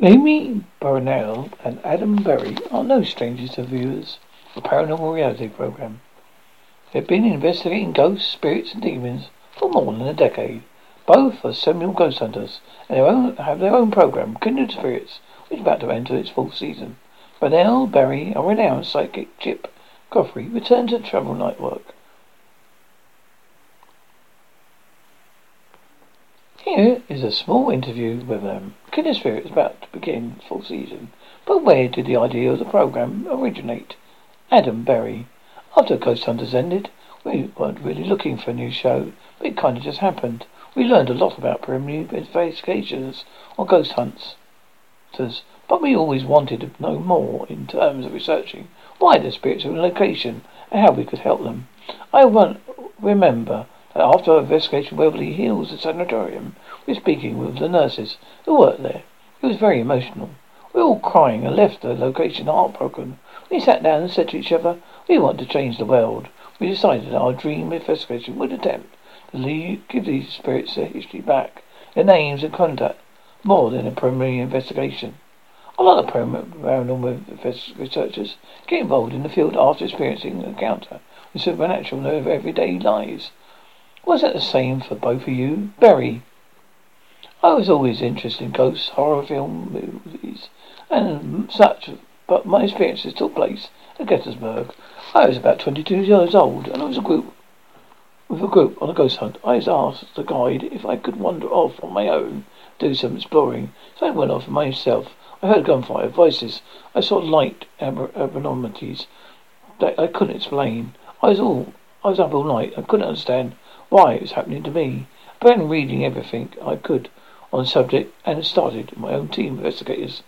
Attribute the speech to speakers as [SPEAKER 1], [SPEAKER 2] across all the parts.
[SPEAKER 1] Amy Bruni and Adam Berry are no strangers to viewers of the paranormal reality program. They've been investigating ghosts, spirits, and demons for more than a decade. Both are seminal ghost hunters and their own, have their own program, Kindred Spirits, which is about to enter its fourth season. Burnell, Berry, a renowned psychic Chip Godfrey returned to Travel Network. Here is a small interview with um, them. Kindred Spirit is about to begin full season. But where did the idea of the program originate? Adam Berry. After Ghost Hunters ended, we weren't really looking for a new show, but it kind of just happened. We learned a lot about preliminary investigations or ghost hunts, but we always wanted to know more in terms of researching why the spirits were in location and how we could help them. I won't remember after our investigation of Waverly Hills at Sanatorium, we were speaking with the nurses who worked there. It was very emotional. We were all crying and left the location heartbroken. We sat down and said to each other, we want to change the world. We decided our dream investigation would attempt to leave, give these spirits their history back, their names and conduct, more than a preliminary investigation. A lot of paranormal researchers get involved in the field after experiencing an encounter with supernatural in their everyday lives. Was that the same for both of you? Berry. I was always interested in ghosts, horror film movies, and such, but my experiences took place at Gettysburg. I was about 22 years old, and I was a group with a group on a ghost hunt. I was asked the guide if I could wander off on my own, do some exploring. So I went off myself. I heard gunfire, voices. I saw light abnormalities that I couldn't explain. I was all I was up all night. I couldn't understand why it was happening to me. I began reading everything I could on the subject and started my own team of investigators.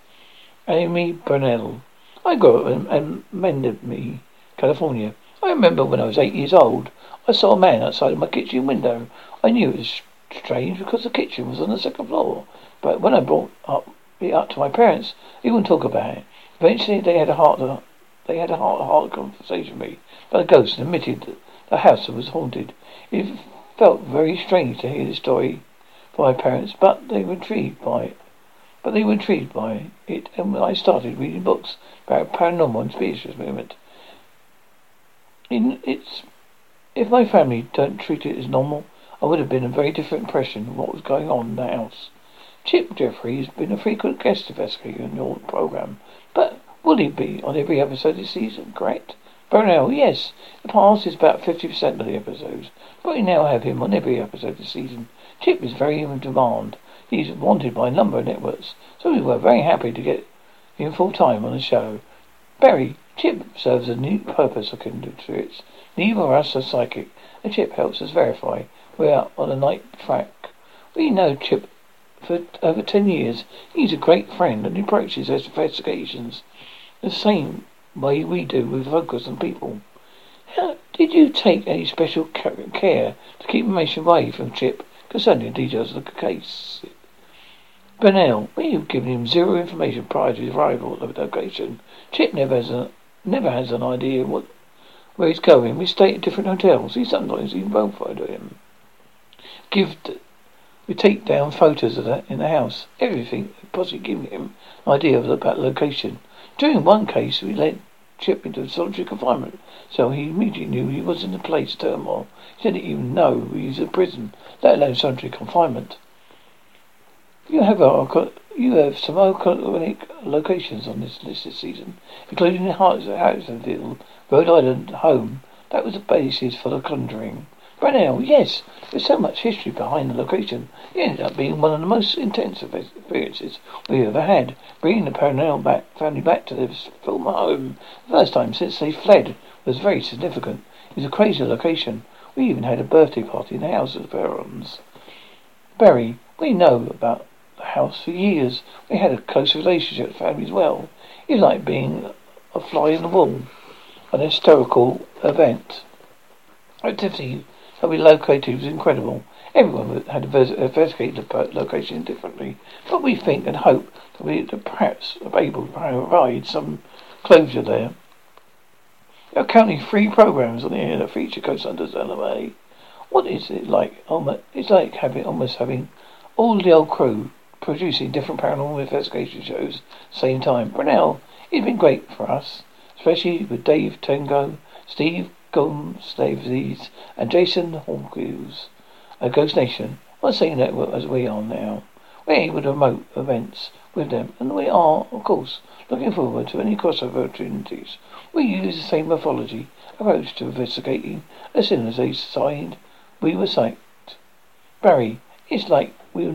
[SPEAKER 1] Amy Bruni. I grew up in, Mendocino, California. I remember when I was eight years old, I saw a man outside my kitchen window. I knew it was strange because the kitchen was on the second floor. But when I brought up it up to my parents, they wouldn't talk about it. Eventually, they had a heart they had a heart heart conversation with me But the ghost admitted that the house was haunted. It felt very strange to hear this story from my parents, but they were intrigued by it. But they were intrigued by it, and I started reading books about paranormal and spiritual movement, in its, if my family don't treat it as normal, I would have been a very different impression of what was going on in the house. Chip Jeffrey has been a frequent guest of investigator on your program, but will he be on every episode this season, correct? Oh, Bruni, yes. The past is about 50% of the episodes, but we now have him on every episode this season. Chip is very in demand. He's wanted by a number of networks, so we were very happy to get him full time on the show. Berry, Chip serves a new purpose of spirits. Neither of us are psychic, and Chip helps us verify we are on the night track. We know Chip for over ten years. He's a great friend and he approaches his investigations the same way we do with focus on people. How did you take any special care to keep information away from Chip concerning the details of the case? Bruni, we have given him zero information prior to his arrival at the location. Chip never has a, never has an idea what where he's going. We stay at different hotels. He sometimes even to him. Give we take down photos of that in the house. Everything possibly giving him an idea of the location. During one case, we led Chip into solitary confinement, so he immediately knew he was in a place turmoil. He didn't even know he was in prison, let alone solitary confinement. You have a, you have some iconic locations on this list this season, including the Harrisville, Rhode Island home. That was the basis for the Conjuring. Bruni, yes. There's so much history behind the location. It ended up being one of the most intense experiences we've ever had. Bringing the Burnell back, family back to their former home the first time since they fled was very significant. It was a crazy location. We even had a birthday party in the house of the Perrons. Berry, we know about the house for years. We had a close relationship with the family as well. It was like being a fly in the wall. An historical event. Activity that we located was incredible. Everyone had investigated the location differently, but we think and hope that we are perhaps able to provide some closure there. There are currently three programs on the air that feature Ghost Hunters LMA. What is it like? It's like having almost having all the old crew producing different paranormal investigation shows same time. Bruni, it's been great for us, especially with Dave Tango, Steve Gonsalves, and Jason Hawkins at Ghost Nation on the same network as we are now. We're able to remote events with them, and we are, of course, looking forward to any crossover opportunities. We use the same mythology approach to investigating. As soon as they signed, we were psyched. Berry, it's like we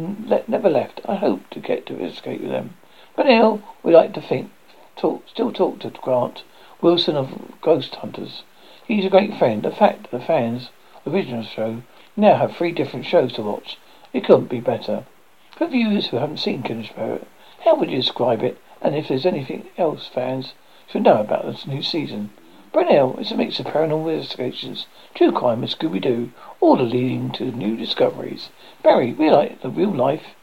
[SPEAKER 1] never left. I hope to get to investigate with them. But now we like to think, talk, still talk to Grant Wilson of Ghost Hunters. He's a great friend. The fact the fans, the original show, now have three different shows to watch. It couldn't be better. For viewers who haven't seen Spirit, how would you describe it? And if there's anything else fans should know about this new season? Bruni is a mix of paranormal investigations, true crime, and Scooby Doo, all leading to new discoveries. Berry, we like the real life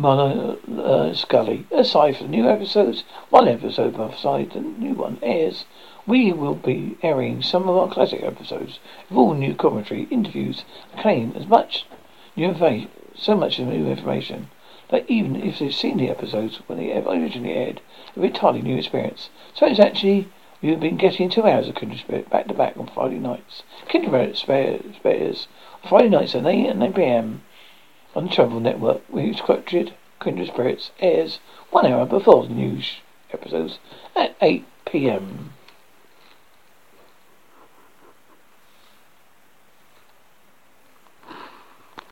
[SPEAKER 1] Mono uh, Scully. Aside from the new episodes, one episode beside the new one airs. We will be airing some of our classic episodes with all new commentary, interviews, claim as much new information, so much new information that even if they've seen the episodes when they originally aired, it'll be a entirely new experience. So it's actually We've been getting two hours of Kindred Spirit back to back on Friday nights. Kindred Spirit spares Friday nights at 8 and 9 p.m. on the Travel Network, which scripted Kindred Spirits airs one hour before the news episodes at 8 p.m.